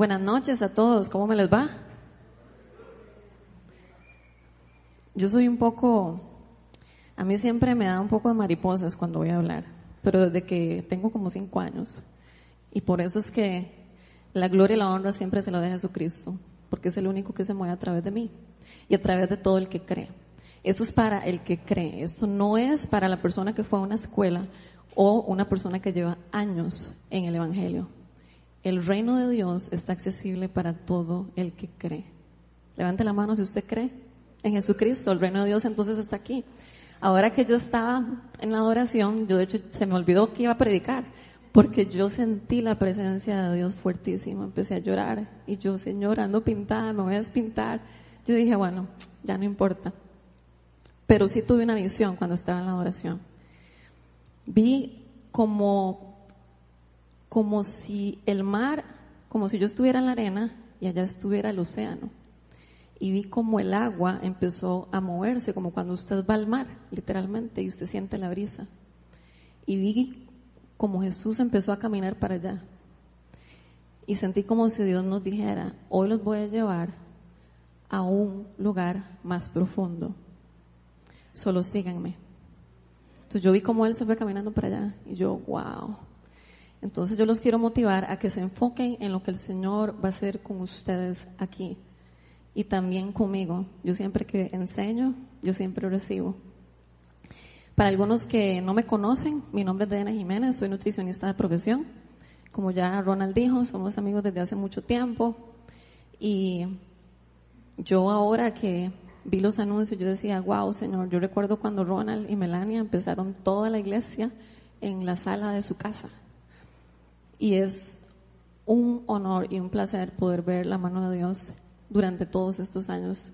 Buenas noches a todos, ¿cómo me les va? Yo soy un poco, a mí siempre me da un poco de mariposas cuando voy a hablar, pero desde que tengo como cinco años. Y por eso es que la gloria y la honra siempre se la deja Jesucristo, porque es el único que se mueve a través de mí y a través de todo el que cree. Eso es para el que cree, esto no es para la persona que fue a una escuela o una persona que lleva años en el Evangelio. El reino de Dios está accesible para todo el que cree. Levante la mano si usted cree en Jesucristo. El reino de Dios entonces está aquí. Ahora que yo estaba en la adoración, yo de hecho se me olvidó que iba a predicar, porque yo sentí la presencia de Dios fuertísima. Empecé a llorar y yo, Señor, ando pintada, me voy a despintar. Yo dije, bueno, ya no importa. Pero sí tuve una visión cuando estaba en la adoración. Vi como como si el mar, como si yo estuviera en la arena y allá estuviera el océano. Y vi como el agua empezó a moverse, como cuando usted va al mar, literalmente, y usted siente la brisa. Y vi como Jesús empezó a caminar para allá. Y sentí como si Dios nos dijera, hoy los voy a llevar a un lugar más profundo. Solo síganme. Entonces yo vi como Él se fue caminando para allá y yo, wow. Entonces yo los quiero motivar a que se enfoquen en lo que el Señor va a hacer con ustedes aquí y también conmigo. Yo siempre que enseño, yo siempre recibo. Para algunos que no me conocen, mi nombre es Diana Jiménez, soy nutricionista de profesión. Como ya Ronald dijo, somos amigos desde hace mucho tiempo y yo ahora que vi los anuncios, yo decía, wow, Señor, yo recuerdo cuando Ronald y Melania empezaron toda la iglesia en la sala de su casa y es un honor y un placer poder ver la mano de Dios durante todos estos años.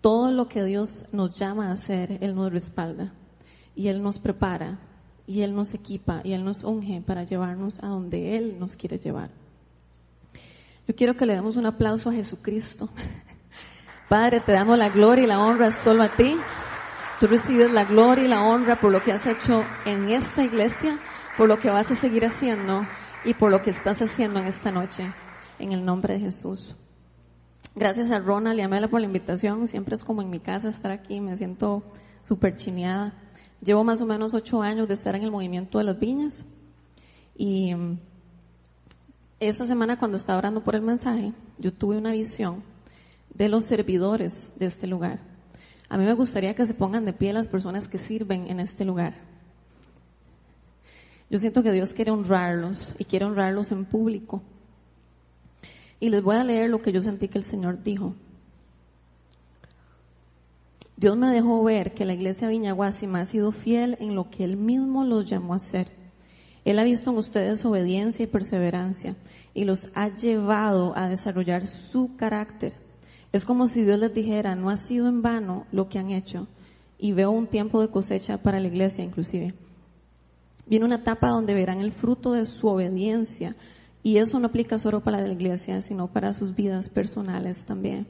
Todo lo que Dios nos llama a hacer, Él nos respalda y Él nos prepara y Él nos equipa y Él nos unge para llevarnos a donde Él nos quiere llevar. Yo quiero que le demos un aplauso a Jesucristo. Padre, te damos la gloria y la honra solo a ti. Tú recibes la gloria y la honra por lo que has hecho en esta iglesia, por lo que vas a seguir haciendo y por lo que estás haciendo en esta noche, en el nombre de Jesús. Gracias a Ronald y a Mela por la invitación. Siempre es como en mi casa estar aquí. Me siento súper chineada. Llevo más o menos ocho años de estar en el movimiento de las viñas. Y mm, esta semana cuando estaba orando por el mensaje, yo tuve una visión de los servidores de este lugar. A mí me gustaría que se pongan de pie las personas que sirven en este lugar. Yo siento que Dios quiere honrarlos y quiere honrarlos en público. Y les voy a leer lo que yo sentí que el Señor dijo. Dios me dejó ver que la iglesia Viñaguasima ha sido fiel en lo que Él mismo los llamó a hacer. Él ha visto en ustedes obediencia y perseverancia y los ha llevado a desarrollar su carácter. Es como si Dios les dijera, no ha sido en vano lo que han hecho y veo un tiempo de cosecha para la iglesia inclusive. Viene una etapa donde verán el fruto de su obediencia y eso no aplica solo para la iglesia, sino para sus vidas personales también.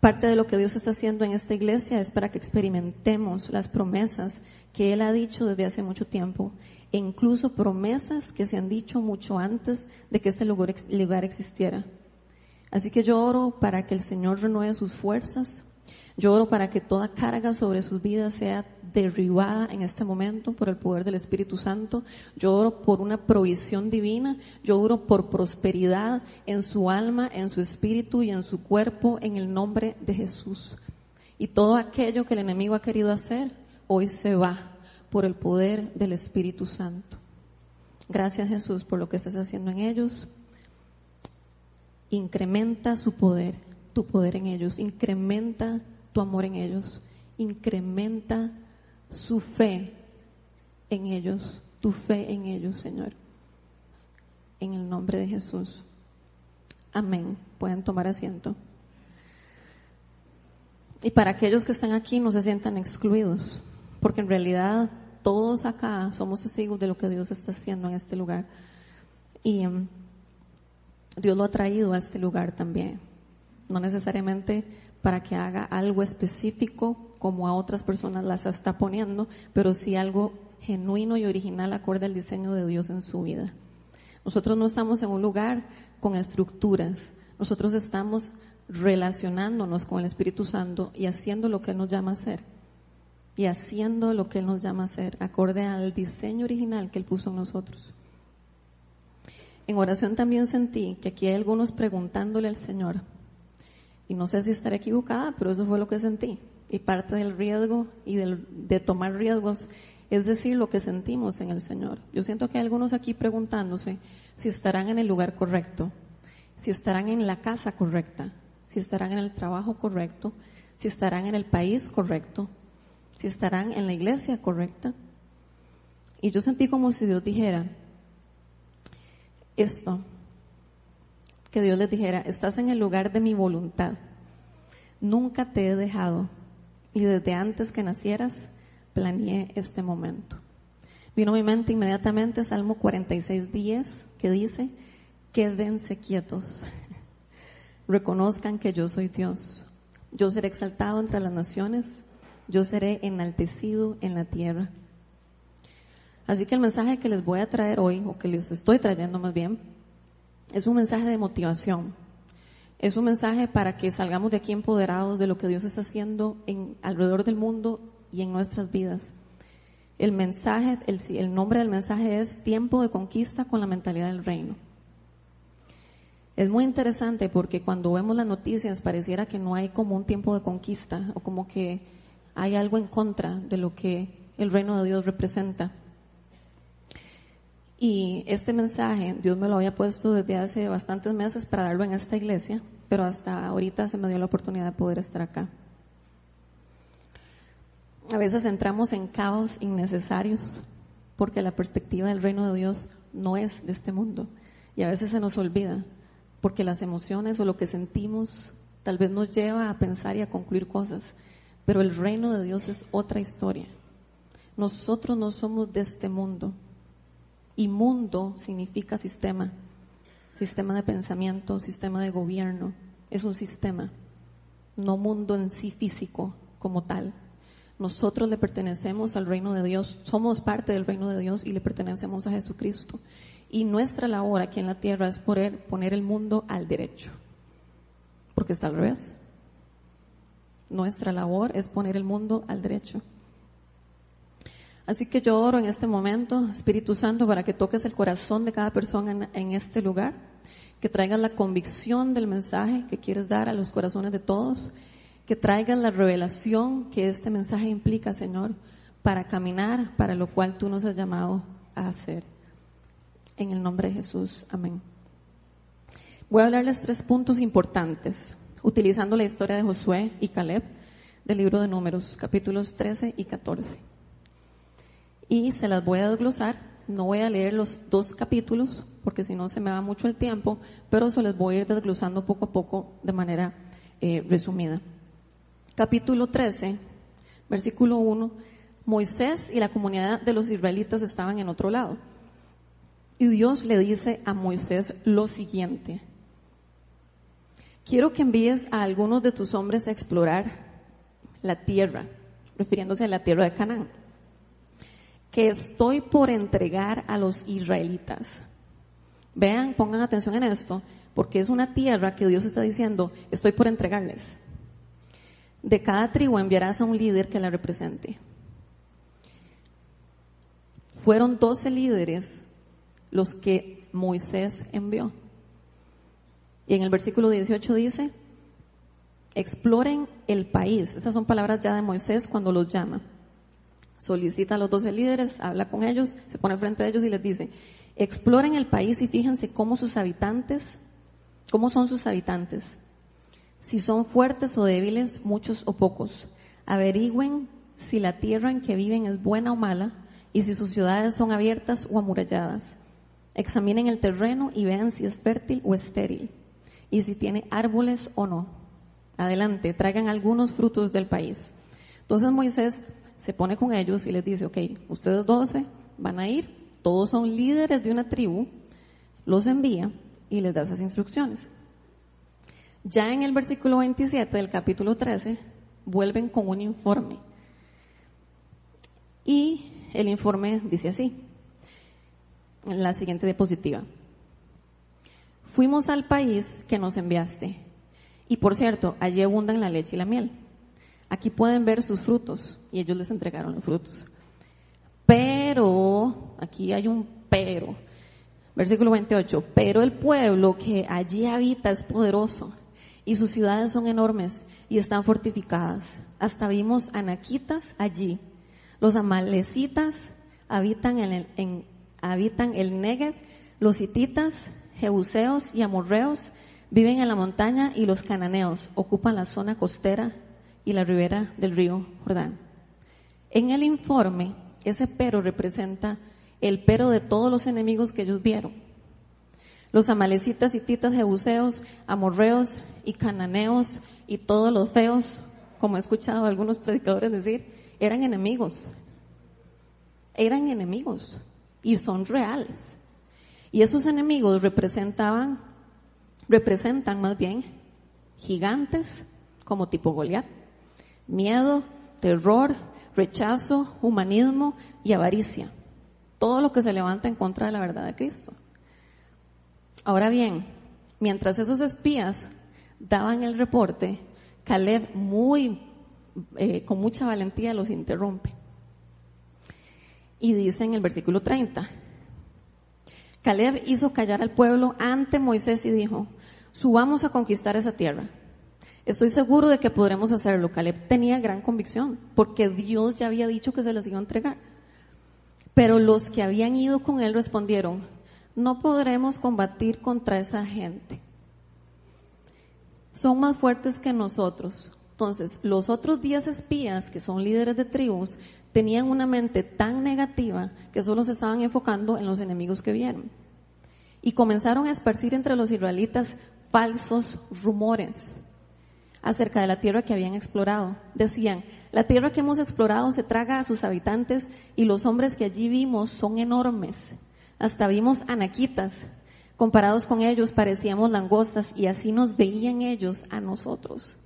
Parte de lo que Dios está haciendo en esta iglesia es para que experimentemos las promesas que Él ha dicho desde hace mucho tiempo, e incluso promesas que se han dicho mucho antes de que este lugar, lugar existiera. Así que yo oro para que el Señor renueve sus fuerzas, yo oro para que toda carga sobre sus vidas sea derribada en este momento por el poder del Espíritu Santo. Yo oro por una provisión divina. Yo oro por prosperidad en su alma, en su espíritu y en su cuerpo en el nombre de Jesús. Y todo aquello que el enemigo ha querido hacer, hoy se va por el poder del Espíritu Santo. Gracias Jesús por lo que estás haciendo en ellos. Incrementa su poder, tu poder en ellos. Incrementa tu amor en ellos, incrementa su fe en ellos, tu fe en ellos, Señor. En el nombre de Jesús. Amén. Pueden tomar asiento. Y para aquellos que están aquí no se sientan excluidos, porque en realidad todos acá somos testigos de lo que Dios está haciendo en este lugar. Y mm, Dios lo ha traído a este lugar también. No necesariamente para que haga algo específico como a otras personas las está poniendo, pero sí algo genuino y original acorde al diseño de Dios en su vida. Nosotros no estamos en un lugar con estructuras. Nosotros estamos relacionándonos con el Espíritu Santo y haciendo lo que Él nos llama a hacer. Y haciendo lo que Él nos llama a hacer, acorde al diseño original que Él puso en nosotros. En oración también sentí que aquí hay algunos preguntándole al Señor, y no sé si estaré equivocada, pero eso fue lo que sentí. Y parte del riesgo y del, de tomar riesgos es decir lo que sentimos en el Señor. Yo siento que hay algunos aquí preguntándose si estarán en el lugar correcto, si estarán en la casa correcta, si estarán en el trabajo correcto, si estarán en el país correcto, si estarán en la iglesia correcta. Y yo sentí como si Dios dijera esto, que Dios les dijera, estás en el lugar de mi voluntad, nunca te he dejado y desde antes que nacieras planeé este momento. Vino a mi mente inmediatamente Salmo 46, 10, que dice, quédense quietos reconozcan que yo soy Dios. Yo seré exaltado entre las naciones, yo seré enaltecido en la tierra. Así que el mensaje que les voy a traer hoy, o que les estoy trayendo más bien, es un mensaje de motivación. Es un mensaje para que salgamos de aquí empoderados de lo que Dios está haciendo en, alrededor del mundo y en nuestras vidas. El mensaje, el, el nombre del mensaje es tiempo de conquista con la mentalidad del reino. Es muy interesante porque cuando vemos las noticias pareciera que no hay como un tiempo de conquista o como que hay algo en contra de lo que el reino de Dios representa. Y este mensaje Dios me lo había puesto desde hace bastantes meses para darlo en esta iglesia, pero hasta ahorita se me dio la oportunidad de poder estar acá. A veces entramos en caos innecesarios porque la perspectiva del reino de Dios no es de este mundo y a veces se nos olvida porque las emociones o lo que sentimos tal vez nos lleva a pensar y a concluir cosas, pero el reino de Dios es otra historia. Nosotros no somos de este mundo y mundo significa sistema, sistema de pensamiento, sistema de gobierno, es un sistema, no mundo en sí físico como tal. Nosotros le pertenecemos al reino de Dios, somos parte del reino de Dios y le pertenecemos a Jesucristo. Y nuestra labor aquí en la tierra es poner, el mundo al derecho. Porque está al revés. Nuestra labor es poner el mundo al derecho. Así que yo oro en este momento, Espíritu Santo, para que toques el corazón de cada persona en, en, este lugar, que traigas la convicción del mensaje que quieres dar a los corazones de todos, que traigas la revelación que este mensaje implica, Señor, para caminar para lo cual tú nos has llamado a hacer. En el nombre de Jesús, amén. Voy a hablarles tres puntos importantes, utilizando la historia de Josué y Caleb del libro de Números, capítulos 13 y 14. Y se las voy a desglosar, no voy a leer los dos capítulos, porque si no se me va mucho el tiempo, pero se les voy a ir desglosando poco a poco de manera eh, resumida. Capítulo 13, versículo 1, Moisés y la comunidad de los israelitas estaban en otro lado y Dios le dice a Moisés lo siguiente. Quiero que envíes a algunos de tus hombres a explorar la tierra, refiriéndose a la tierra de Canaán, que estoy por entregar a los israelitas. Vean, pongan atención en esto, porque es una tierra que Dios está diciendo, estoy por entregarles. De cada tribu enviarás a un líder que la represente. Fueron doce líderes los que Moisés envió. Y en el versículo 18 dice, exploren el país. Esas son palabras ya de Moisés cuando los llama. Solicita a los doce líderes, habla con ellos, se pone frente a ellos y les dice, exploren el país y fíjense cómo sus habitantes, cómo son sus habitantes. Si son fuertes o débiles, muchos o pocos. Averigüen si la tierra en que viven es buena o mala y si sus ciudades son abiertas o amuralladas. Examinen el terreno y vean si es fértil o estéril y si tiene árboles o no. Adelante, traigan algunos frutos del país. Entonces Moisés se pone con ellos y les dice, ok, ustedes doce van a ir, todos son líderes de una tribu, los envía y les da esas instrucciones. Ya en el versículo 27 del capítulo 13 vuelven con un informe. Y el informe dice así, la siguiente diapositiva. fuimos al país que nos enviaste. Y por cierto, allí abundan la leche y la miel. Aquí pueden ver sus frutos. Y ellos les entregaron los frutos. Pero, aquí hay un pero. Versículo 28. Pero el pueblo que allí habita es poderoso y sus ciudades son enormes y están fortificadas. Hasta vimos anaquitas allí. Los amalecitas habitan en el, habitan el Negev, los hititas, jebuseos y amorreos viven en la montaña y los cananeos ocupan la zona costera y la ribera del río Jordán. En el informe, ese pero representa el pero de todos los enemigos que ellos vieron. Los amalecitas, hititas, jebuseos, amorreos y cananeos y todos los feos, como he escuchado algunos predicadores decir, eran enemigos. Eran enemigos y son reales. Y esos enemigos representaban, representan más bien gigantes como tipo Goliat. Miedo, terror, rechazo, humanismo y avaricia. Todo lo que se levanta en contra de la verdad de Cristo. Ahora bien, mientras esos espías daban el reporte, Caleb muy, eh, con mucha valentía los interrumpe. Y dice en el versículo 30, Caleb hizo callar al pueblo ante Moisés y dijo, subamos a conquistar esa tierra. Estoy seguro de que podremos hacerlo. Caleb tenía gran convicción, porque Dios ya había dicho que se les iba a entregar. Pero los que habían ido con él respondieron, no podremos combatir contra esa gente son más fuertes que nosotros. Entonces, los otros diez espías, que son líderes de tribus, tenían una mente tan negativa que solo se estaban enfocando en los enemigos que vieron. Y comenzaron a esparcir entre los israelitas falsos rumores acerca de la tierra que habían explorado. Decían, la tierra que hemos explorado se traga a sus habitantes y los hombres que allí vimos son enormes. Hasta vimos anaquitas, Comparados con ellos parecíamos langostas y así nos veían ellos a nosotros.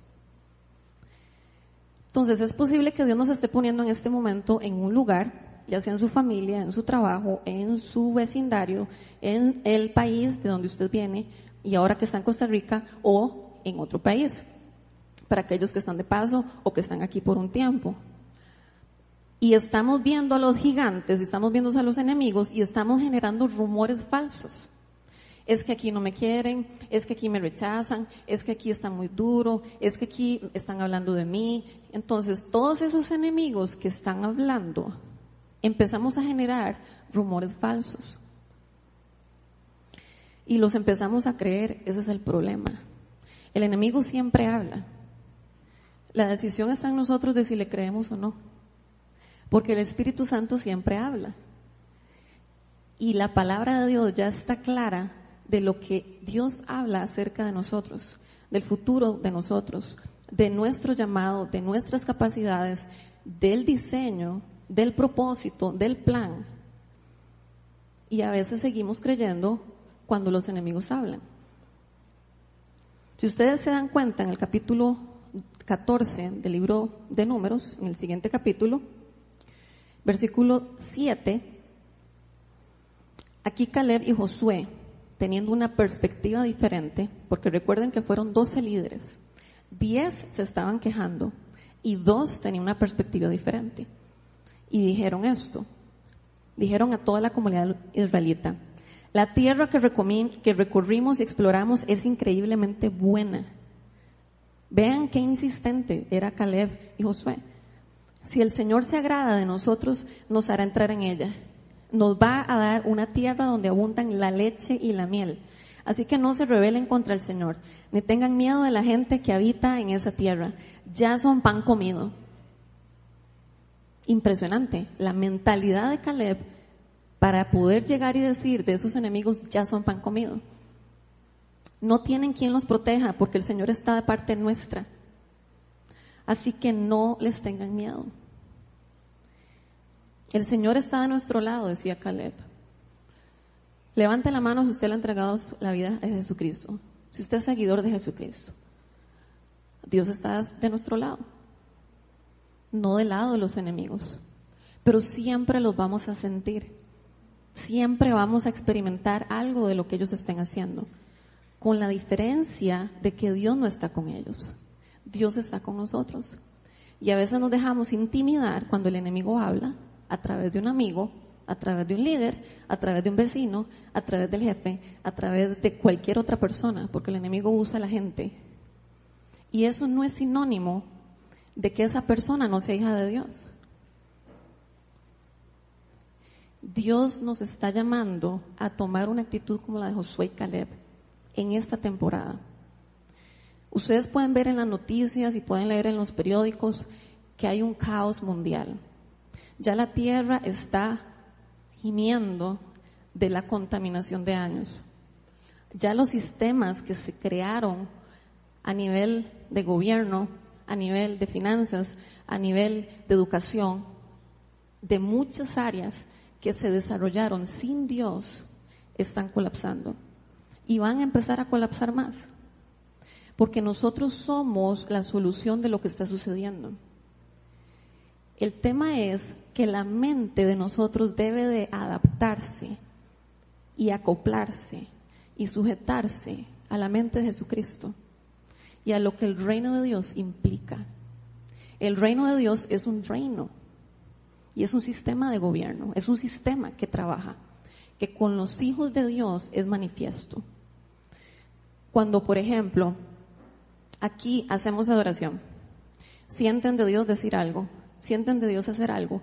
Entonces es posible que Dios nos esté poniendo en este momento en un lugar, ya sea en su familia, en su trabajo, en su vecindario, en el país de donde usted viene y ahora que está en Costa Rica o en otro país, para aquellos que están de paso o que están aquí por un tiempo. Y estamos viendo a los gigantes, estamos viendo a los enemigos y estamos generando rumores falsos es que aquí no me quieren, es que aquí me rechazan, es que aquí está muy duro, es que aquí están hablando de mí. Entonces, todos esos enemigos que están hablando, empezamos a generar rumores falsos. Y los empezamos a creer, ese es el problema. El enemigo siempre habla. La decisión está en nosotros de si le creemos o no. Porque el Espíritu Santo siempre habla. Y la palabra de Dios ya está clara de lo que Dios habla acerca de nosotros, del futuro de nosotros, de nuestro llamado, de nuestras capacidades, del diseño, del propósito, del plan. Y a veces seguimos creyendo cuando los enemigos hablan. Si ustedes se dan cuenta en el capítulo 14 del libro de números, en el siguiente capítulo, versículo 7, aquí Caleb y Josué teniendo una perspectiva diferente, porque recuerden que fueron 12 líderes, 10 se estaban quejando y dos tenían una perspectiva diferente. Y dijeron esto, dijeron a toda la comunidad israelita, la tierra que, que recorrimos y exploramos es increíblemente buena. Vean qué insistente era Caleb y Josué. Si el Señor se agrada de nosotros, nos hará entrar en ella nos va a dar una tierra donde abundan la leche y la miel. Así que no se rebelen contra el Señor, ni tengan miedo de la gente que habita en esa tierra. Ya son pan comido. Impresionante. La mentalidad de Caleb para poder llegar y decir de esos enemigos ya son pan comido. No tienen quien los proteja porque el Señor está de parte nuestra. Así que no les tengan miedo. El Señor está de nuestro lado, decía Caleb. Levante la mano si usted le ha entregado la vida a Jesucristo, si usted es seguidor de Jesucristo. Dios está de nuestro lado, no del lado de los enemigos, pero siempre los vamos a sentir, siempre vamos a experimentar algo de lo que ellos estén haciendo. Con la diferencia de que Dios no está con ellos. Dios está con nosotros. Y a veces nos dejamos intimidar cuando el enemigo habla a través de un amigo, a través de un líder, a través de un vecino, a través del jefe, a través de cualquier otra persona, porque el enemigo usa a la gente. Y eso no es sinónimo de que esa persona no sea hija de Dios. Dios nos está llamando a tomar una actitud como la de Josué y Caleb en esta temporada. Ustedes pueden ver en las noticias y pueden leer en los periódicos que hay un caos mundial. Ya la tierra está gimiendo de la contaminación de años. Ya los sistemas que se crearon a nivel de gobierno, a nivel de finanzas, a nivel de educación, de muchas áreas que se desarrollaron sin Dios, están colapsando. Y van a empezar a colapsar más. Porque nosotros somos la solución de lo que está sucediendo. El tema es que la mente de nosotros debe de adaptarse y acoplarse y sujetarse a la mente de Jesucristo y a lo que el reino de Dios implica. El reino de Dios es un reino y es un sistema de gobierno, es un sistema que trabaja, que con los hijos de Dios es manifiesto. Cuando, por ejemplo, aquí hacemos adoración, sienten de Dios decir algo, sienten de Dios hacer algo,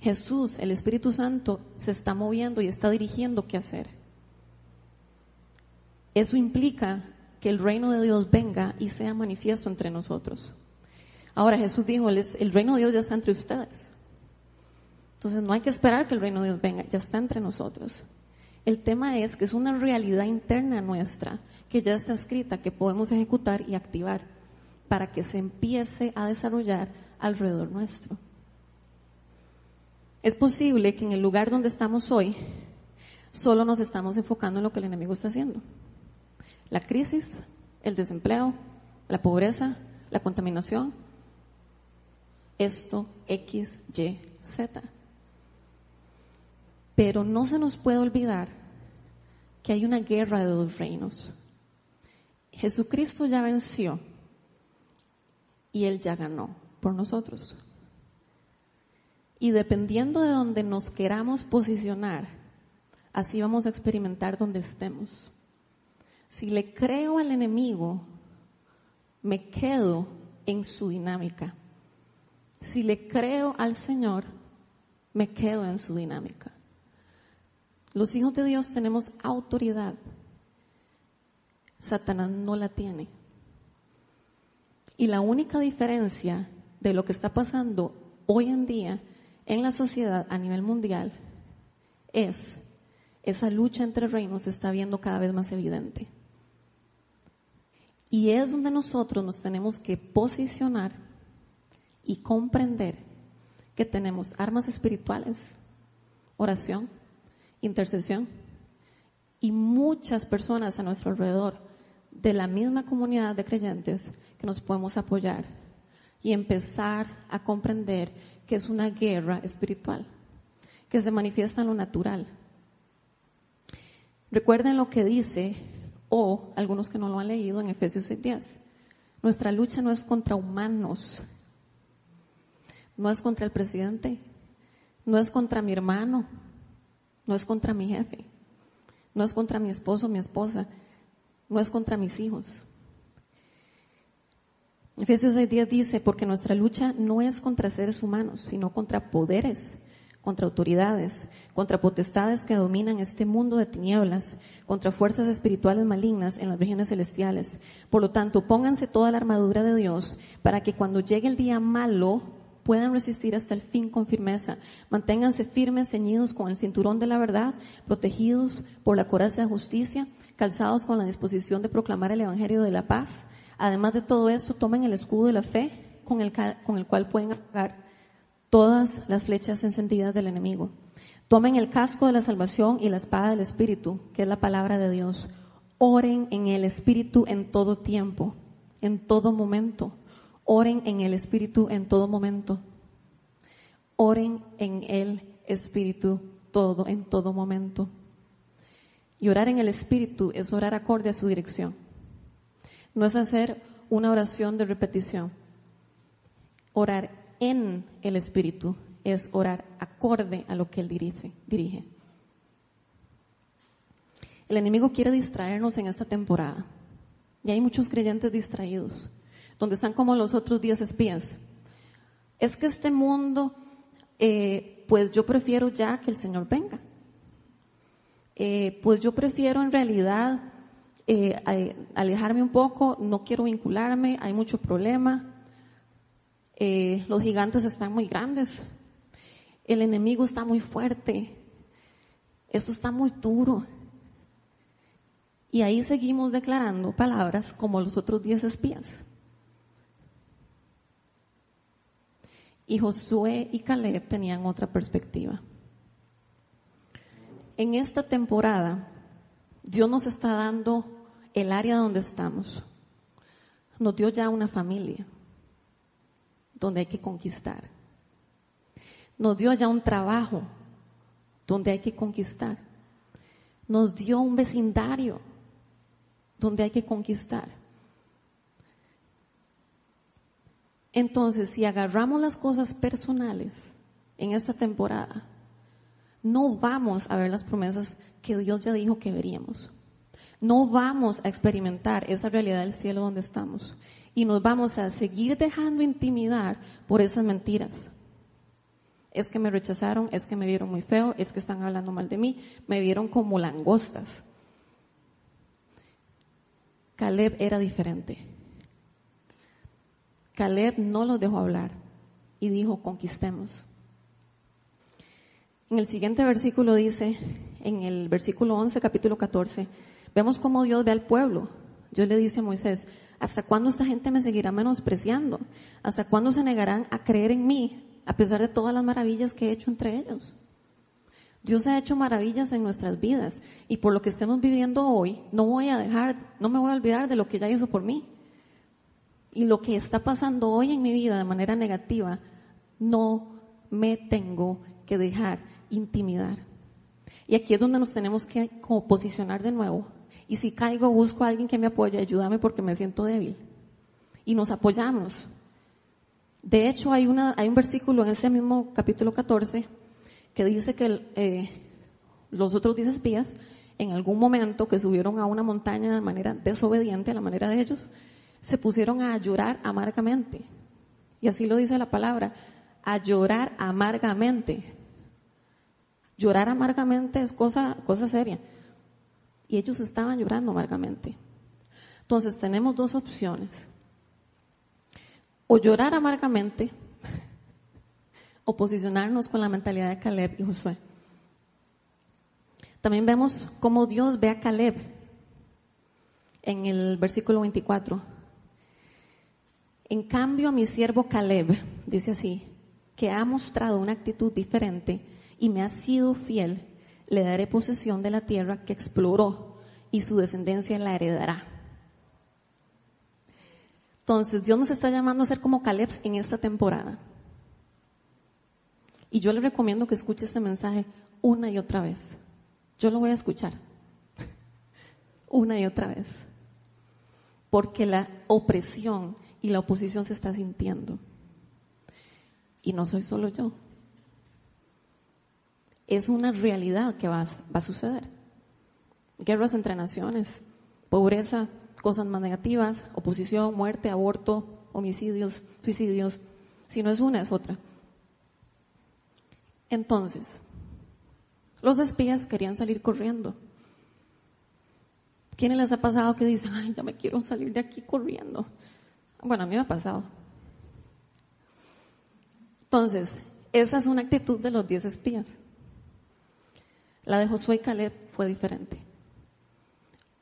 Jesús, el Espíritu Santo, se está moviendo y está dirigiendo qué hacer. Eso implica que el reino de Dios venga y sea manifiesto entre nosotros. Ahora Jesús dijo, el reino de Dios ya está entre ustedes. Entonces no hay que esperar que el reino de Dios venga, ya está entre nosotros. El tema es que es una realidad interna nuestra que ya está escrita, que podemos ejecutar y activar para que se empiece a desarrollar alrededor nuestro. Es posible que en el lugar donde estamos hoy solo nos estamos enfocando en lo que el enemigo está haciendo. La crisis, el desempleo, la pobreza, la contaminación. Esto, X, Y, Z. Pero no se nos puede olvidar que hay una guerra de dos reinos. Jesucristo ya venció y Él ya ganó por nosotros. Y dependiendo de donde nos queramos posicionar, así vamos a experimentar donde estemos. Si le creo al enemigo, me quedo en su dinámica. Si le creo al Señor, me quedo en su dinámica. Los hijos de Dios tenemos autoridad. Satanás no la tiene. Y la única diferencia de lo que está pasando hoy en día en la sociedad a nivel mundial es esa lucha entre reinos se está viendo cada vez más evidente. Y es donde nosotros nos tenemos que posicionar y comprender que tenemos armas espirituales, oración, intercesión y muchas personas a nuestro alrededor de la misma comunidad de creyentes que nos podemos apoyar y empezar a comprender que es una guerra espiritual, que se manifiesta en lo natural. Recuerden lo que dice, o algunos que no lo han leído en Efesios 6:10. Nuestra lucha no es contra humanos, no es contra el presidente, no es contra mi hermano, no es contra mi jefe, no es contra mi esposo, mi esposa, no es contra mis hijos. Efesios 6.10 dice, porque nuestra lucha no es contra seres humanos, sino contra poderes, contra autoridades, contra potestades que dominan este mundo de tinieblas, contra fuerzas espirituales malignas en las regiones celestiales. Por lo tanto, pónganse toda la armadura de Dios para que cuando llegue el día malo puedan resistir hasta el fin con firmeza. Manténganse firmes, ceñidos con el cinturón de la verdad, protegidos por la coraza de justicia, calzados con la disposición de proclamar el Evangelio de la paz Además de todo esto, tomen el escudo de la fe con el, con el cual pueden apagar todas las flechas encendidas del enemigo. Tomen el casco de la salvación y la espada del Espíritu, que es la palabra de Dios. Oren en el Espíritu en todo tiempo, en todo momento. Oren en el Espíritu en todo momento. Oren en el Espíritu todo, en todo momento. Y orar en el Espíritu es orar acorde a su dirección. No es hacer una oración de repetición. Orar en el Espíritu es orar acorde a lo que Él dirige. dirige. El enemigo quiere distraernos en esta temporada. Y hay muchos creyentes distraídos, donde están como los otros diez espías. Es que este mundo, eh, pues yo prefiero ya que el Señor venga. Eh, pues yo prefiero en realidad eh, alejarme un poco, no quiero vincularme, hay mucho problema, los gigantes están muy grandes, el enemigo está muy fuerte, esto está muy duro. Y ahí seguimos declarando palabras como los otros diez espías. Y Josué y Caleb tenían otra perspectiva. En esta temporada, Dios nos está dando el área donde estamos. Nos dio ya una familia donde hay que conquistar. Nos dio ya un trabajo donde hay que conquistar. Nos dio un vecindario donde hay que conquistar. Entonces, si agarramos las cosas personales en esta temporada, no vamos a ver las promesas que Dios ya dijo que veríamos. No vamos a experimentar esa realidad del cielo donde estamos. Y nos vamos a seguir dejando intimidar por esas mentiras. Es que me rechazaron, es que me vieron muy feo, es que están hablando mal de mí, me vieron como langostas. Caleb era diferente. Caleb no los dejó hablar y dijo, conquistemos. En el siguiente versículo dice, en el versículo 11, capítulo 14, vemos cómo Dios ve al pueblo. Dios le dice a Moisés, ¿hasta cuándo esta gente me seguirá menospreciando? ¿Hasta cuándo se negarán a creer en mí a pesar de todas las maravillas que he hecho entre ellos? Dios ha hecho maravillas en nuestras vidas y por lo que estemos viviendo hoy, no voy a dejar, no me voy a olvidar de lo que ya hizo por mí. Y lo que está pasando hoy en mi vida de manera negativa, no me tengo que dejar intimidar. Y aquí es donde nos tenemos que posicionar de nuevo. Y si caigo, busco a alguien que me apoye, ayúdame porque me siento débil. Y nos apoyamos. De hecho, hay, una, hay un versículo en ese mismo capítulo 14 que dice que eh, los otros diez espías, en algún momento que subieron a una montaña de manera desobediente, a la manera de ellos, se pusieron a llorar amargamente. Y así lo dice la palabra, a llorar amargamente. Llorar amargamente es cosa, cosa seria. Y ellos estaban llorando amargamente. Entonces tenemos dos opciones. O llorar amargamente o posicionarnos con la mentalidad de Caleb y Josué. También vemos cómo Dios ve a Caleb en el versículo 24. En cambio a mi siervo Caleb, dice así, que ha mostrado una actitud diferente y me ha sido fiel, le daré posesión de la tierra que exploró y su descendencia la heredará. Entonces Dios nos está llamando a ser como Caleb en esta temporada. Y yo le recomiendo que escuche este mensaje una y otra vez. Yo lo voy a escuchar una y otra vez. Porque la opresión y la oposición se está sintiendo. Y no soy solo yo. Es una realidad que va, a suceder. Guerras entre naciones, pobreza, cosas más negativas, oposición, muerte, aborto, homicidios, suicidios. Si no es una, es otra. Entonces, los espías querían salir corriendo. ¿Quiénes les ha pasado que dicen, ay, ya me quiero salir de aquí corriendo? Bueno, a mí me ha pasado. Entonces, esa es una actitud de los diez espías. La de Josué y Caleb fue diferente.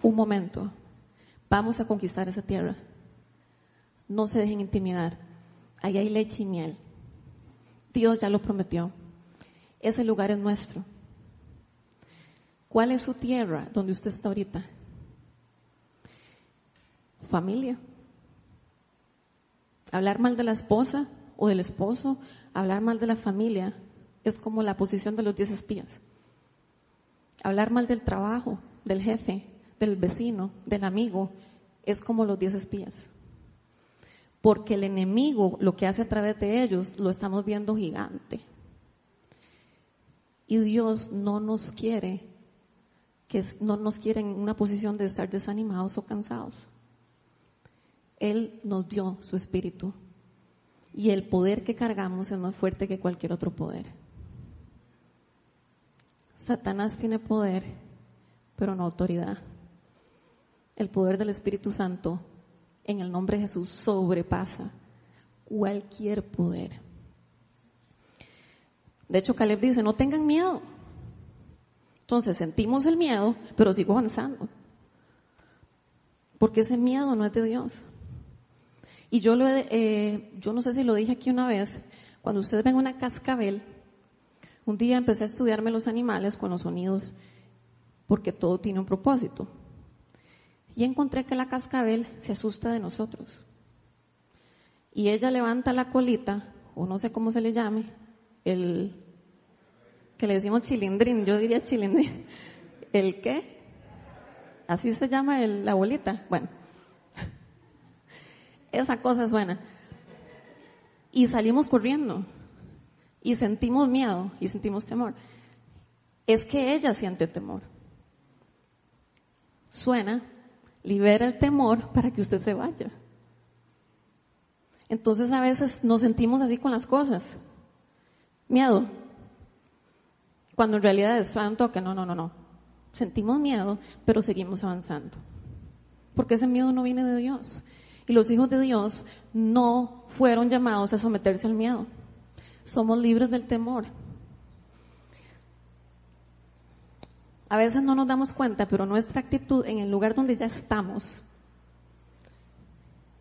Un momento, vamos a conquistar esa tierra. No se dejen intimidar. Ahí hay leche y miel. Dios ya lo prometió. Ese lugar es nuestro. ¿Cuál es su tierra donde usted está ahorita? Familia. Hablar mal de la esposa o del esposo, hablar mal de la familia, es como la posición de los diez espías. Hablar mal del trabajo, del jefe, del vecino, del amigo, es como los diez espías. Porque el enemigo lo que hace a través de ellos lo estamos viendo gigante. Y Dios no nos quiere que no nos quiere en una posición de estar desanimados o cansados. Él nos dio su espíritu y el poder que cargamos es más fuerte que cualquier otro poder. Satanás tiene poder, pero no autoridad. El poder del Espíritu Santo en el nombre de Jesús sobrepasa cualquier poder. De hecho, Caleb dice, no tengan miedo. Entonces sentimos el miedo, pero sigo avanzando. Porque ese miedo no es de Dios. Y yo, lo eh, yo no sé si lo dije aquí una vez, cuando ustedes ven una cascabel, un día empecé a estudiarme los animales con los sonidos, porque todo tiene un propósito. Y encontré que la cascabel se asusta de nosotros. Y ella levanta la colita, o no sé cómo se le llame, el, que le decimos chilindrín, yo diría chilindrín. ¿El qué? Así se llama el, la bolita. Bueno, esa cosa suena. Y salimos corriendo. Y sentimos miedo y sentimos temor. Es que ella siente temor. Suena, libera el temor para que usted se vaya. Entonces a veces nos sentimos así con las cosas. Miedo, cuando en realidad es un toque, no, no, no, no. Sentimos miedo, pero seguimos avanzando. Porque ese miedo no viene de Dios. Y los hijos de Dios no fueron llamados a someterse al miedo. Somos libres del temor. A veces no nos damos cuenta, pero nuestra actitud en el lugar donde ya estamos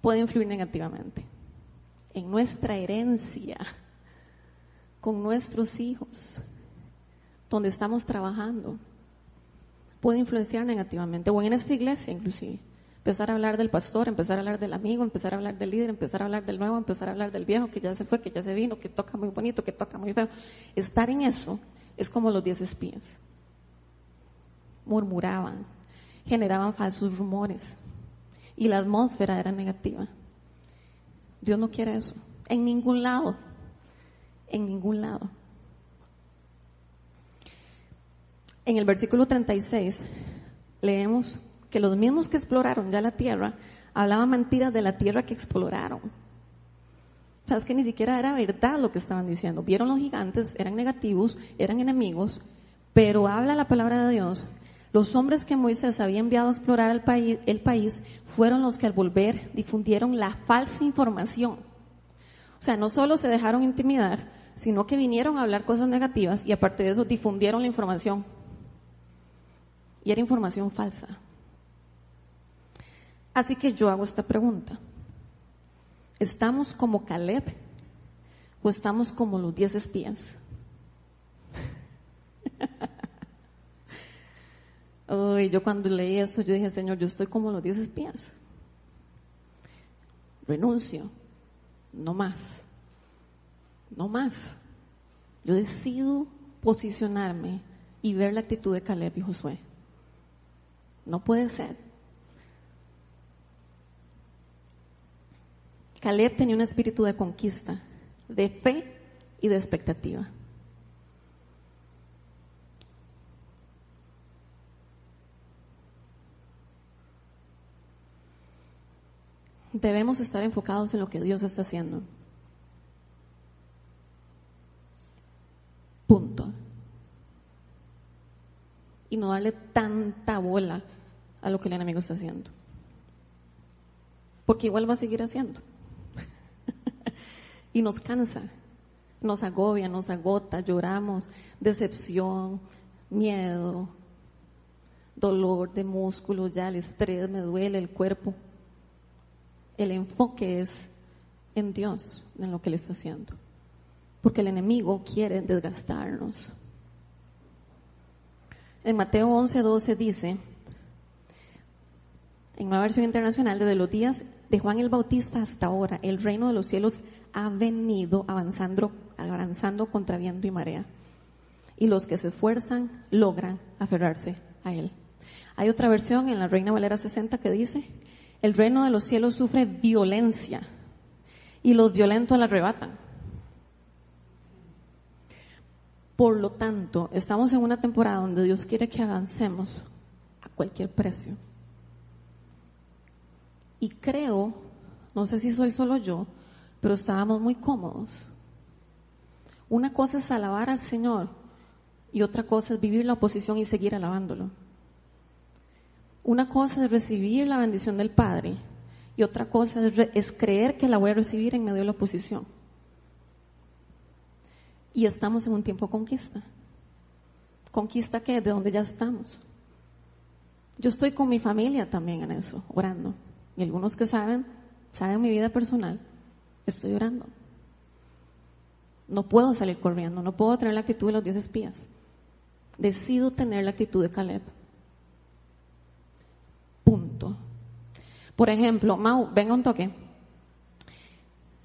puede influir negativamente en nuestra herencia, con nuestros hijos, donde estamos trabajando puede influenciar negativamente, o en esta iglesia inclusive. Empezar a hablar del pastor, empezar a hablar del amigo, empezar a hablar del líder, empezar a hablar del nuevo, empezar a hablar del viejo que ya se fue, que ya se vino, que toca muy bonito, que toca muy feo. Estar en eso es como los diez espías. Murmuraban, generaban falsos rumores y la atmósfera era negativa. Dios no quiere eso. En ningún lado. En ningún lado. en el versículo 36 leemos que los mismos que exploraron ya la tierra hablaban mentiras de la tierra que exploraron. O sea, es que ni siquiera era verdad lo que estaban diciendo. Vieron los gigantes, eran negativos, eran enemigos, pero habla la palabra de Dios. Los hombres que Moisés había enviado a explorar el país, el país fueron los que al volver difundieron la falsa información. O sea, no solo se dejaron intimidar, sino que vinieron a hablar cosas negativas y aparte de eso difundieron la información y era información falsa. Así que yo hago esta pregunta. ¿Estamos como Caleb o estamos como los diez espías? yo cuando leí esto, yo dije, Señor, yo estoy como los diez espías. Renuncio. No más. No más. Yo decido posicionarme y ver la actitud de Caleb y Josué. No puede ser. Caleb tenía un espíritu de conquista, de fe y de expectativa. Debemos estar enfocados en lo que Dios está haciendo. Punto y no darle tanta bola a lo que el enemigo está haciendo. Porque igual va a seguir haciendo. Y nos cansa, nos agobia, nos agota, lloramos, decepción, miedo, dolor de músculos, ya el estrés me duele el cuerpo. El enfoque es en Dios, en lo que Él está haciendo. Porque el enemigo quiere desgastarnos. En Mateo 11, 12 dice, en una versión internacional, desde los días de Juan el Bautista hasta ahora, el reino de los cielos ha venido avanzando, avanzando contra viento y marea. Y los que se esfuerzan logran aferrarse a él. Hay otra versión en la Reina Valera 60 que dice, el reino de los cielos sufre violencia y los violentos la arrebatan. Por lo tanto, estamos en una temporada donde Dios quiere que avancemos a cualquier precio. Y creo, no sé si soy solo yo, pero estábamos muy cómodos. Una cosa es alabar al Señor y otra cosa es vivir la oposición y seguir alabándolo. Una cosa es recibir la bendición del Padre y otra cosa es, creer que la voy a recibir en medio de la oposición. Y estamos en un tiempo de conquista. ¿Conquista qué? De donde ya estamos. Yo estoy con mi familia también en eso, orando. Y algunos que saben, saben mi vida personal, estoy orando. No puedo salir corriendo, no puedo tener la actitud de los diez espías. Decido tener la actitud de Caleb. Punto. Por ejemplo, Mau, venga un toque.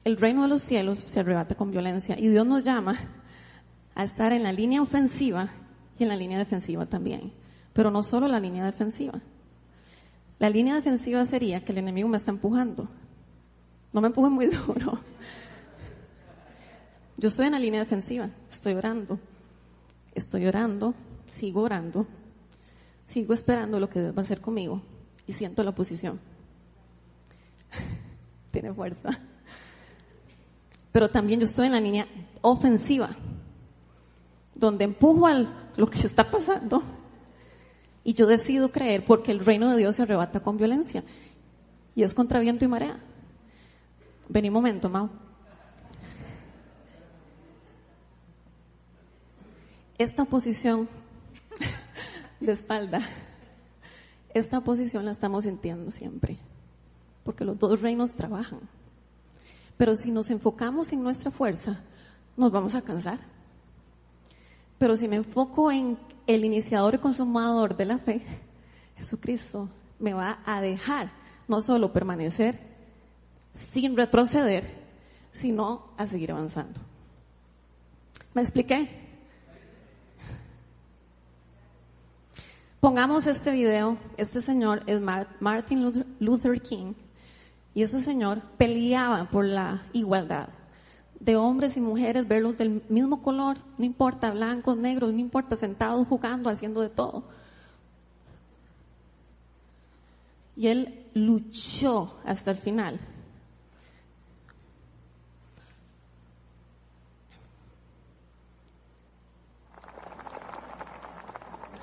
El reino de los cielos se arrebata con violencia y Dios nos llama a estar en la línea ofensiva y en la línea defensiva también. Pero no solo la línea defensiva. La línea defensiva sería que el enemigo me está empujando. No me empuje muy duro. Yo estoy en la línea defensiva, estoy orando, estoy orando, sigo orando, sigo esperando lo que Dios va a hacer conmigo y siento la oposición. Tiene fuerza. Pero también yo estoy en la línea ofensiva donde empujo a lo que está pasando y yo decido creer porque el reino de Dios se arrebata con violencia y es contra viento y marea. Vení un momento, Mau. Esta posición de espalda, esta posición la estamos sintiendo siempre, porque los dos reinos trabajan. Pero si nos enfocamos en nuestra fuerza, nos vamos a cansar. Pero si me enfoco en el iniciador y consumador de la fe, Jesucristo me va a dejar no solo permanecer sin retroceder, sino a seguir avanzando. ¿Me expliqué? Pongamos este video, este señor es Martin Luther King, y ese señor peleaba por la igualdad de hombres y mujeres, verlos del mismo color, no importa, blancos, negros, no importa, sentados, jugando, haciendo de todo. Y él luchó hasta el final.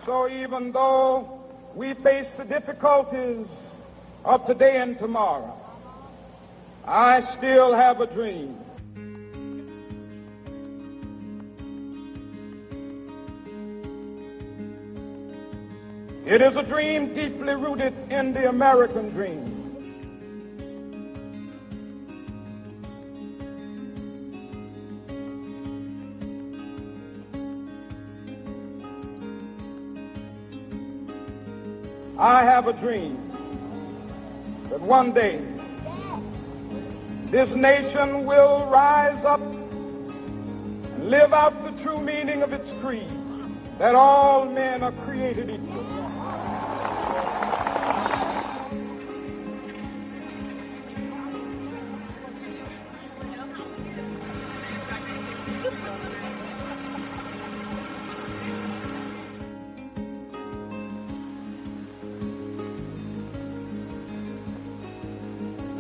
So even though we face the difficulties of today and tomorrow, I still have a dream. It is a dream deeply rooted in the American dream. I have a dream that one day this nation will rise up and live out the true meaning of its creed that all men are created equal.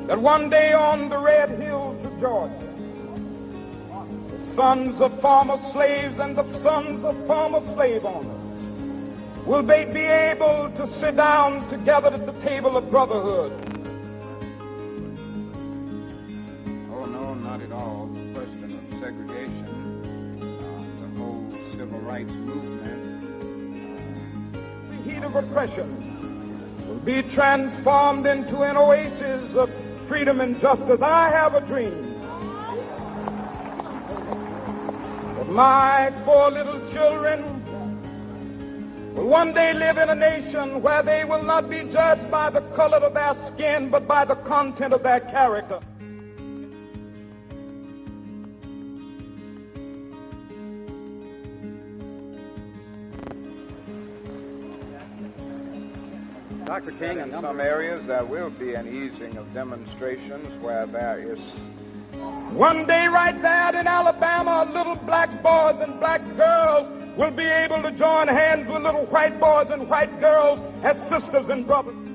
That one day on the red hills of Georgia, the sons of former slaves and the sons of former slave owners will be, be able to sit down together at the table of brotherhood. Oh, no, not at all. The question of segregation, uh, the whole civil rights movement. The heat of oppression will be transformed into an oasis of freedom and justice. I have a dream that my four little children will one day live in a nation where they will not be judged by the color of their skin, but by the content of their character. Dr. King, in some areas there will be an easing of demonstrations where there is One day, right there in Alabama, little black boys and black girls will be able to join hands with little white boys and white girls as sisters and brothers.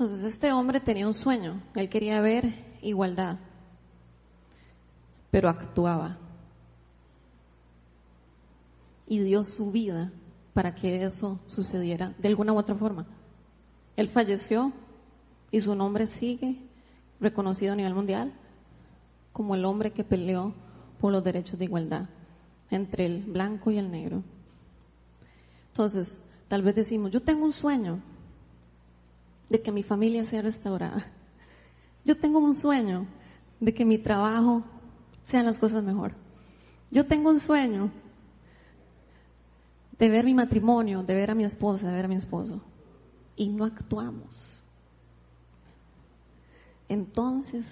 Entonces este hombre tenía un sueño, él quería ver igualdad, pero actuaba. Y dio su vida para que eso sucediera de alguna u otra forma. Él falleció y su nombre sigue reconocido a nivel mundial como el hombre que peleó por los derechos de igualdad entre el blanco y el negro. Entonces, tal vez decimos, yo tengo un sueño de que mi familia sea restaurada. Yo tengo un sueño de que mi trabajo sean las cosas mejor. Yo tengo un sueño de ver mi matrimonio, de ver a mi esposa, de ver a mi esposo. Y no actuamos. Entonces,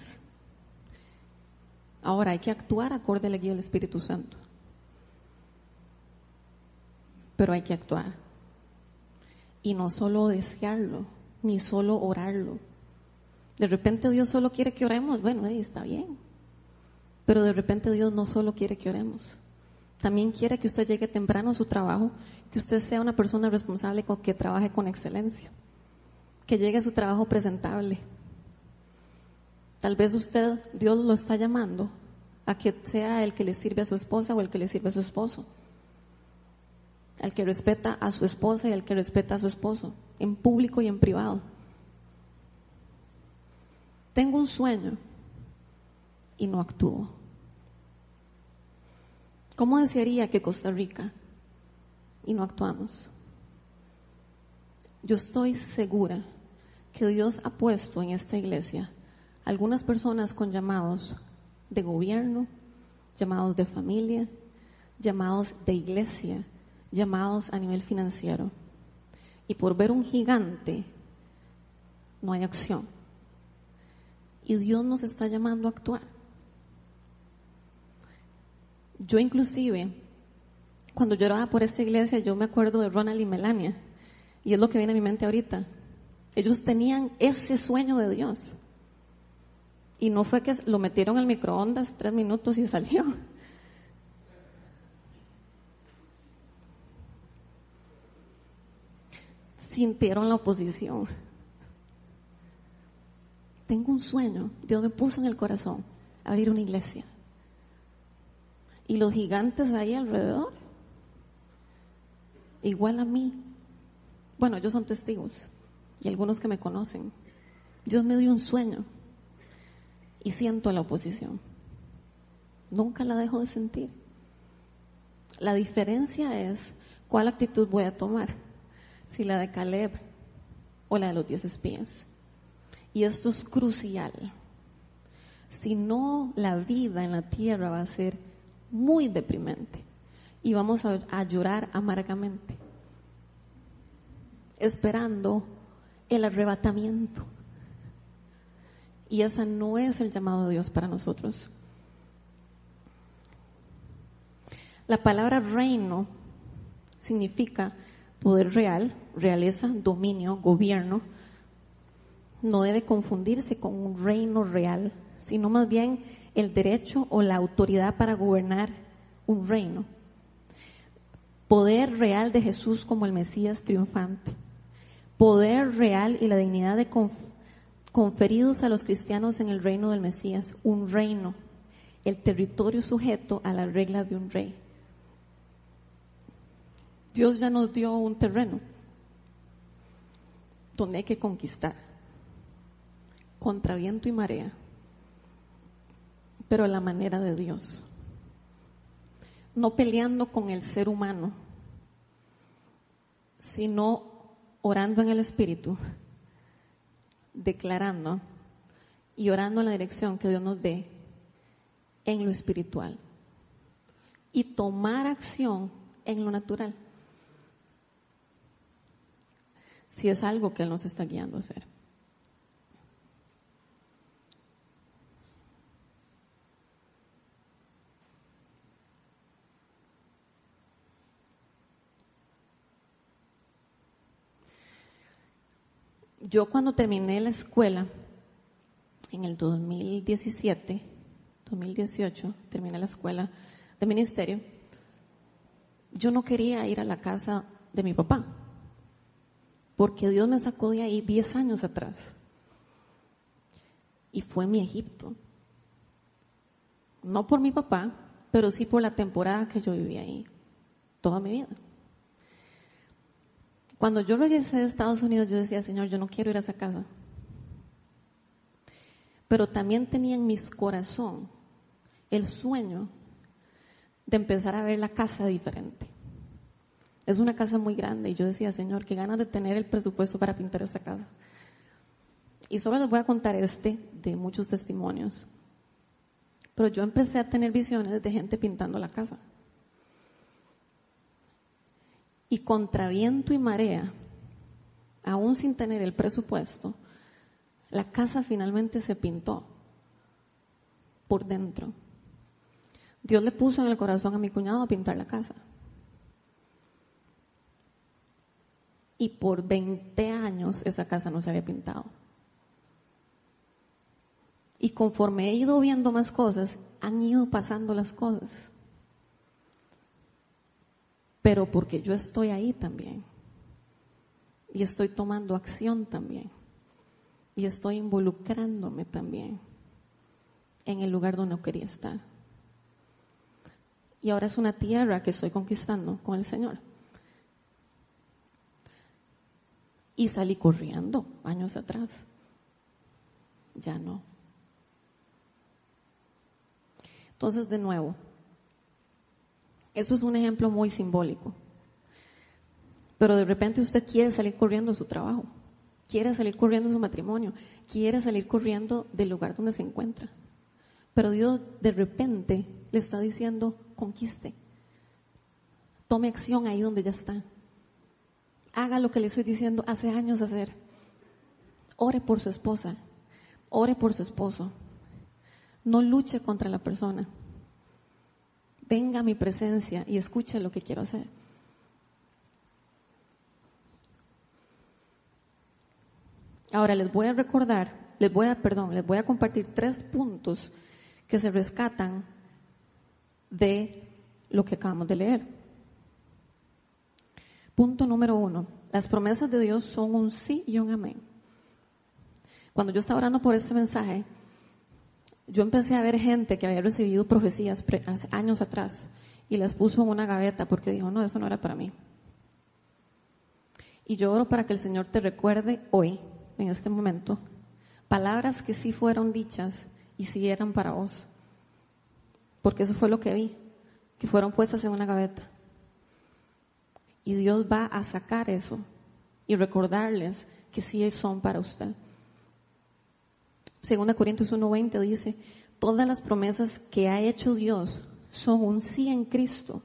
ahora hay que actuar acorde a la guía del Espíritu Santo. Pero hay que actuar. Y no solo desearlo, ni solo orarlo. De repente Dios solo quiere que oremos, bueno, ahí está bien. Pero de repente Dios no solo quiere que oremos, también quiere que usted llegue temprano a su trabajo, que usted sea una persona responsable con que trabaje con excelencia, que llegue a su trabajo presentable. Tal vez usted, Dios lo está llamando a que sea el que le sirve a su esposa o el que le sirve a su esposo, al que respeta a su esposa y al que respeta a su esposo, en público y en privado. Tengo un sueño y no actúo. ¿Cómo desearía que Costa Rica y no actuamos? Yo estoy segura que Dios ha puesto en esta iglesia algunas personas con llamados de gobierno, llamados de familia, llamados de iglesia, llamados a nivel financiero. Y por ver un gigante, no hay acción. Y Dios nos está llamando a actuar. Yo inclusive, cuando yo oraba por esta iglesia, yo me acuerdo de Ronald y Melania. Y es lo que viene a mi mente ahorita. Ellos tenían ese sueño de Dios. Y no fue que lo metieron al microondas tres minutos y salió. Sintieron la oposición. Tengo un sueño. Dios me puso en el corazón abrir una iglesia. Y los gigantes ahí alrededor, igual a mí. Bueno, ellos son testigos y algunos que me conocen. Dios me dio un sueño y siento la oposición. Nunca la dejo de sentir. La diferencia es cuál actitud voy a tomar, si la de Caleb o la de los diez espías. Y esto es crucial. Si no, la vida en la tierra va a ser muy deprimente y vamos a, a llorar amargamente, esperando el arrebatamiento. Y ese no es el llamado de Dios para nosotros. La palabra reino significa poder real, realeza, dominio, gobierno. No debe confundirse con un reino real, sino más bien el derecho o la autoridad para gobernar un reino. Poder real de Jesús como el Mesías triunfante. Poder real y la dignidad de conferidos a los cristianos en el reino del Mesías. Un reino. El territorio sujeto a la regla de un rey. Dios ya nos dio un terreno donde hay que conquistar contra viento y marea pero a la manera de Dios. No peleando con el ser humano, sino orando en el Espíritu, declarando y orando en la dirección que Dios nos dé en lo espiritual y tomar acción en lo natural. Si es algo que Él nos está guiando a hacer. Yo cuando terminé la escuela, en el 2017, 2018, terminé la escuela de ministerio, yo no quería ir a la casa de mi papá, porque Dios me sacó de ahí 10 años atrás. Y fue mi Egipto. No por mi papá, pero sí por la temporada que yo viví ahí, toda mi vida. Cuando yo regresé de Estados Unidos, yo decía, Señor, yo no quiero ir a esa casa. Pero también tenía en mi corazón el sueño de empezar a ver la casa diferente. Es una casa muy grande y yo decía, Señor, qué ganas de tener el presupuesto para pintar esta casa. Y solo les voy a contar este de muchos testimonios. Pero yo empecé a tener visiones de gente pintando la casa. Y contra viento y marea, aún sin tener el presupuesto, la casa finalmente se pintó por dentro. Dios le puso en el corazón a mi cuñado a pintar la casa. Y por 20 años esa casa no se había pintado. Y conforme he ido viendo más cosas, han ido pasando las cosas pero porque yo estoy ahí también. Y estoy tomando acción también. Y estoy involucrándome también en el lugar donde no quería estar. Y ahora es una tierra que estoy conquistando con el Señor. Y salí corriendo años atrás. Ya no. Entonces, de nuevo, eso es un ejemplo muy simbólico. Pero de repente usted quiere salir corriendo de su trabajo, quiere salir corriendo su matrimonio, quiere salir corriendo del lugar donde se encuentra. Pero Dios de repente le está diciendo, conquiste. Tome acción ahí donde ya está. Haga lo que le estoy diciendo hace años hacer. Ore por su esposa. Ore por su esposo. No luche contra la persona venga a mi presencia y escuche lo que quiero hacer. Ahora les voy a recordar, les voy a, perdón, les voy a compartir tres puntos que se rescatan de lo que acabamos de leer. Punto número uno, las promesas de Dios son un sí y un amén. Cuando yo estaba orando por este mensaje, yo empecé a ver gente que había recibido profecías hace años atrás y las puso en una gaveta porque dijo, no, eso no era para mí. Y yo oro para que el Señor te recuerde hoy, en este momento, palabras que sí fueron dichas y sí eran para vos. Porque eso fue lo que vi, que fueron puestas en una gaveta. Y Dios va a sacar eso y recordarles que sí son para usted. Segunda Corintios 1:20 dice, todas las promesas que ha hecho Dios son un sí en Cristo.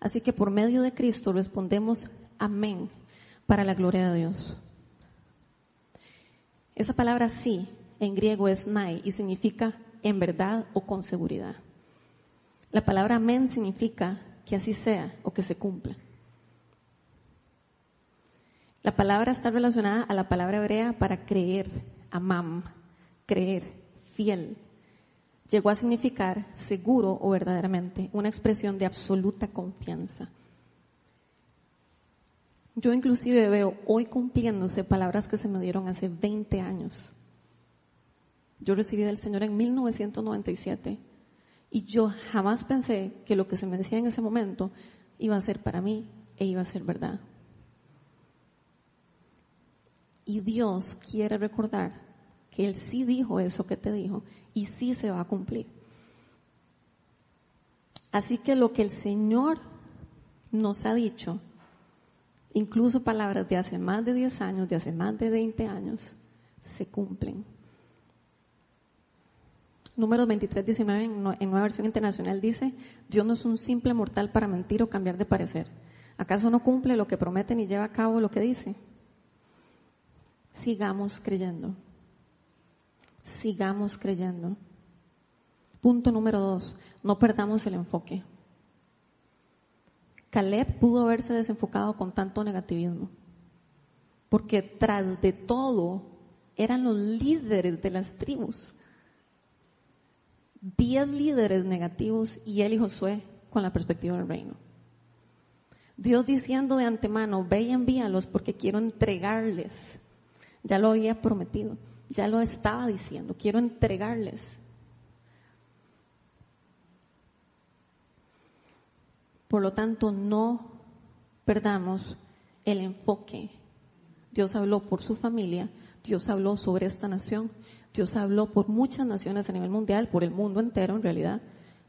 Así que por medio de Cristo respondemos amén para la gloria de Dios. Esa palabra sí en griego es nai y significa en verdad o con seguridad. La palabra amén significa que así sea o que se cumpla. La palabra está relacionada a la palabra hebrea para creer, amam, creer, fiel, llegó a significar seguro o verdaderamente, una expresión de absoluta confianza. Yo inclusive veo hoy cumpliéndose palabras que se me dieron hace 20 años. Yo recibí del Señor en 1997 y yo jamás pensé que lo que se me decía en ese momento iba a ser para mí e iba a ser verdad. Y Dios quiere recordar que Él sí dijo eso que te dijo y sí se va a cumplir. Así que lo que el Señor nos ha dicho, incluso palabras de hace más de 10 años, de hace más de 20 años, se cumplen. Número 23, 19 en, Nueva Versión Internacional dice, Dios no es un simple mortal para mentir o cambiar de parecer. ¿Acaso no cumple lo que promete ni lleva a cabo lo que dice? Sigamos creyendo. Sigamos creyendo. Punto número dos, no perdamos el enfoque. Caleb pudo haberse desenfocado con tanto negativismo, porque tras de todo eran los líderes de las tribus. Diez líderes negativos y él y Josué con la perspectiva del reino. Dios diciendo de antemano, ve y envíalos porque quiero entregarles. Ya lo había prometido, ya lo estaba diciendo, quiero entregarles. Por lo tanto, no perdamos el enfoque. Dios habló por su familia, Dios habló sobre esta nación, Dios habló por muchas naciones a nivel mundial, por el mundo entero en realidad.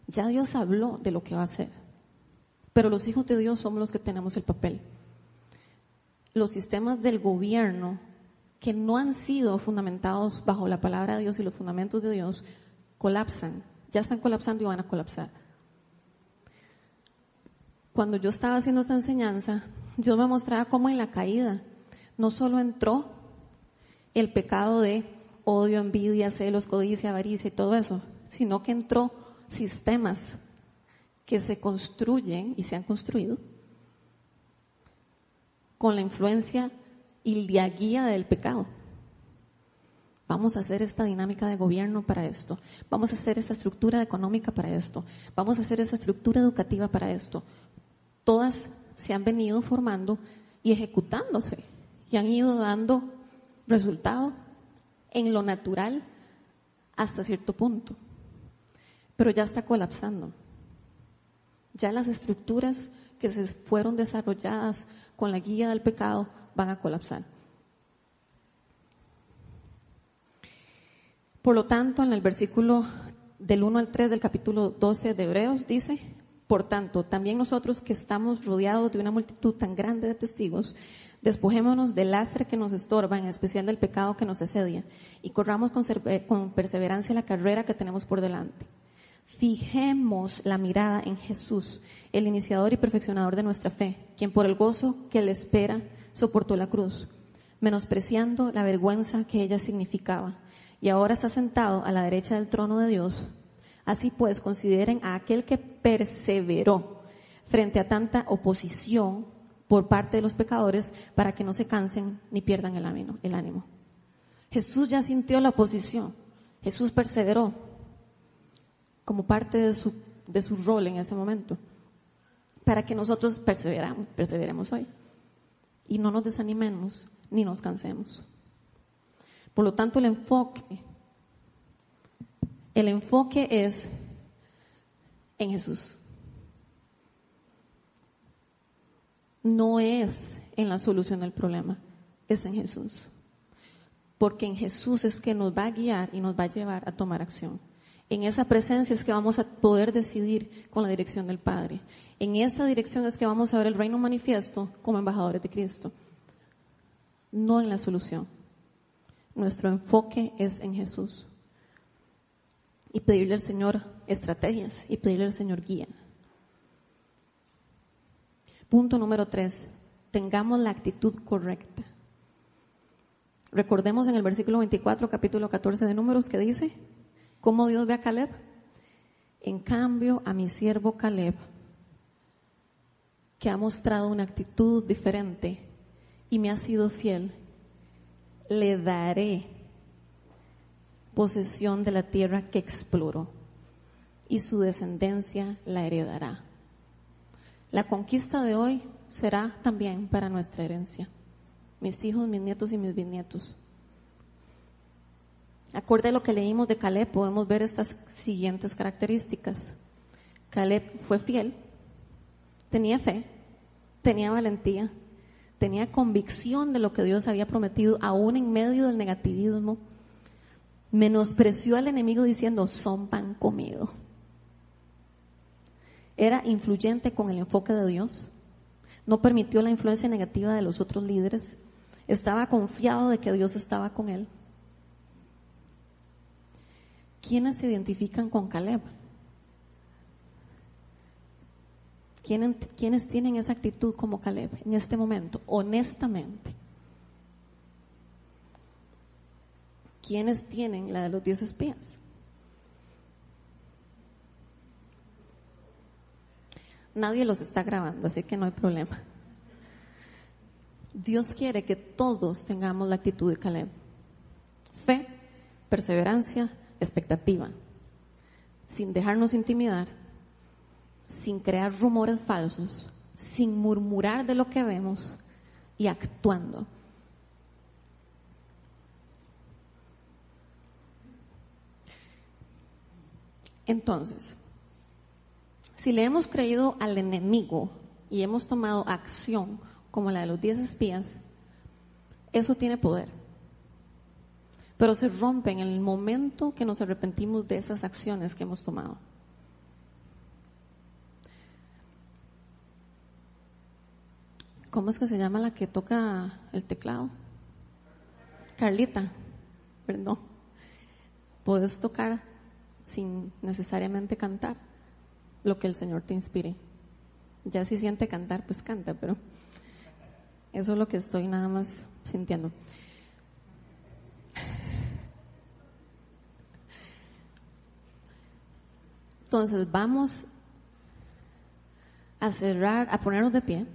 Ya Dios habló de lo que va a hacer. Pero los hijos de Dios somos los que tenemos el papel. Los sistemas del gobierno que no han sido fundamentados bajo la palabra de Dios y los fundamentos de Dios colapsan. Ya están colapsando y van a colapsar. Cuando yo estaba haciendo esta enseñanza, Dios me mostraba cómo en la caída no solo entró el pecado de odio, envidia, celos, codicia, avaricia y todo eso, sino que entró sistemas que se construyen y se han construido con la influencia y la guía del pecado. Vamos a hacer esta dinámica de gobierno para esto. Vamos a hacer esta estructura económica para esto. Vamos a hacer esta estructura educativa para esto. Todas se han venido formando y ejecutándose y han ido dando resultado en lo natural hasta cierto punto. Pero ya está colapsando. Ya las estructuras que se fueron desarrolladas con la guía del pecado van a colapsar. Por lo tanto, en el versículo del 1 al 3 del capítulo 12 de Hebreos dice, por tanto, también nosotros que estamos rodeados de una multitud tan grande de testigos, despojémonos del lastre que nos estorba, en especial del pecado que nos asedia, y corramos con, perseverancia la carrera que tenemos por delante Fijemos la mirada en Jesús, el iniciador y perfeccionador de nuestra fe, quien por el gozo que le espera soportó la cruz, menospreciando la vergüenza que ella significaba, y ahora está sentado a la derecha del trono de Dios. Así pues, consideren a aquel que perseveró frente a tanta oposición por parte de los pecadores para que no se cansen ni pierdan el ánimo. Jesús ya sintió la oposición. Jesús perseveró como parte de su, de su rol en ese momento, para que nosotros perseveramos, perseveremos hoy y no nos desanimemos ni nos cansemos. Por lo tanto, el enfoque, el enfoque es en Jesús. No es en la solución del problema, es en Jesús. Porque en Jesús es que nos va a guiar y nos va a llevar a tomar acción. En esa presencia es que vamos a poder decidir con la dirección del Padre. En esta dirección es que vamos a ver el reino manifiesto como embajadores de Cristo, no en la solución. Nuestro enfoque es en Jesús. Y pedirle al Señor estrategias y pedirle al Señor guía. Punto número tres. Tengamos la actitud correcta. Recordemos en el versículo 24, capítulo 14 de Números, que dice, ¿Cómo Dios ve a Caleb? En cambio, a mi siervo Caleb, que ha mostrado una actitud diferente y me ha sido fiel, le daré posesión de la tierra que exploró y su descendencia la heredará. La conquista de hoy será también para nuestra herencia, mis hijos, mis nietos y mis bisnietos. Acorde a lo que leímos de Caleb, podemos ver estas siguientes características. Caleb fue fiel, tenía fe, tenía valentía, tenía convicción de lo que Dios había prometido, aún en medio del negativismo. Menospreció al enemigo diciendo, son pan comido. Era influyente con el enfoque de Dios. No permitió la influencia negativa de los otros líderes. Estaba confiado de que Dios estaba con él. ¿Quiénes se identifican con Caleb? ¿Quiénes, tienen esa actitud como Caleb en este momento, honestamente? ¿quiénes tienen la de los diez espías? Nadie los está grabando, así que no hay problema. Dios quiere que todos tengamos la actitud de Caleb. Fe, perseverancia, expectativa. Sin dejarnos intimidar, sin crear rumores falsos, sin murmurar de lo que vemos y actuando. Entonces, si le hemos creído al enemigo y hemos tomado acción como la de los diez espías, eso tiene poder. Pero se rompe en el momento que nos arrepentimos de esas acciones que hemos tomado. ¿Cómo es que se llama la que toca el teclado? Carlita, perdón. Puedes tocar sin necesariamente cantar lo que el Señor te inspire. Ya si siente cantar, pues canta, pero eso es lo que estoy nada más sintiendo. Entonces vamos a cerrar, a ponernos de pie.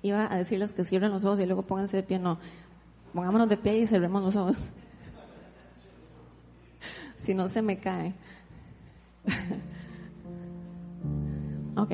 Iba a decirles que cierren los ojos y luego pónganse de pie. No, pongámonos de pie y cerremos los ojos. si no se me cae. ok.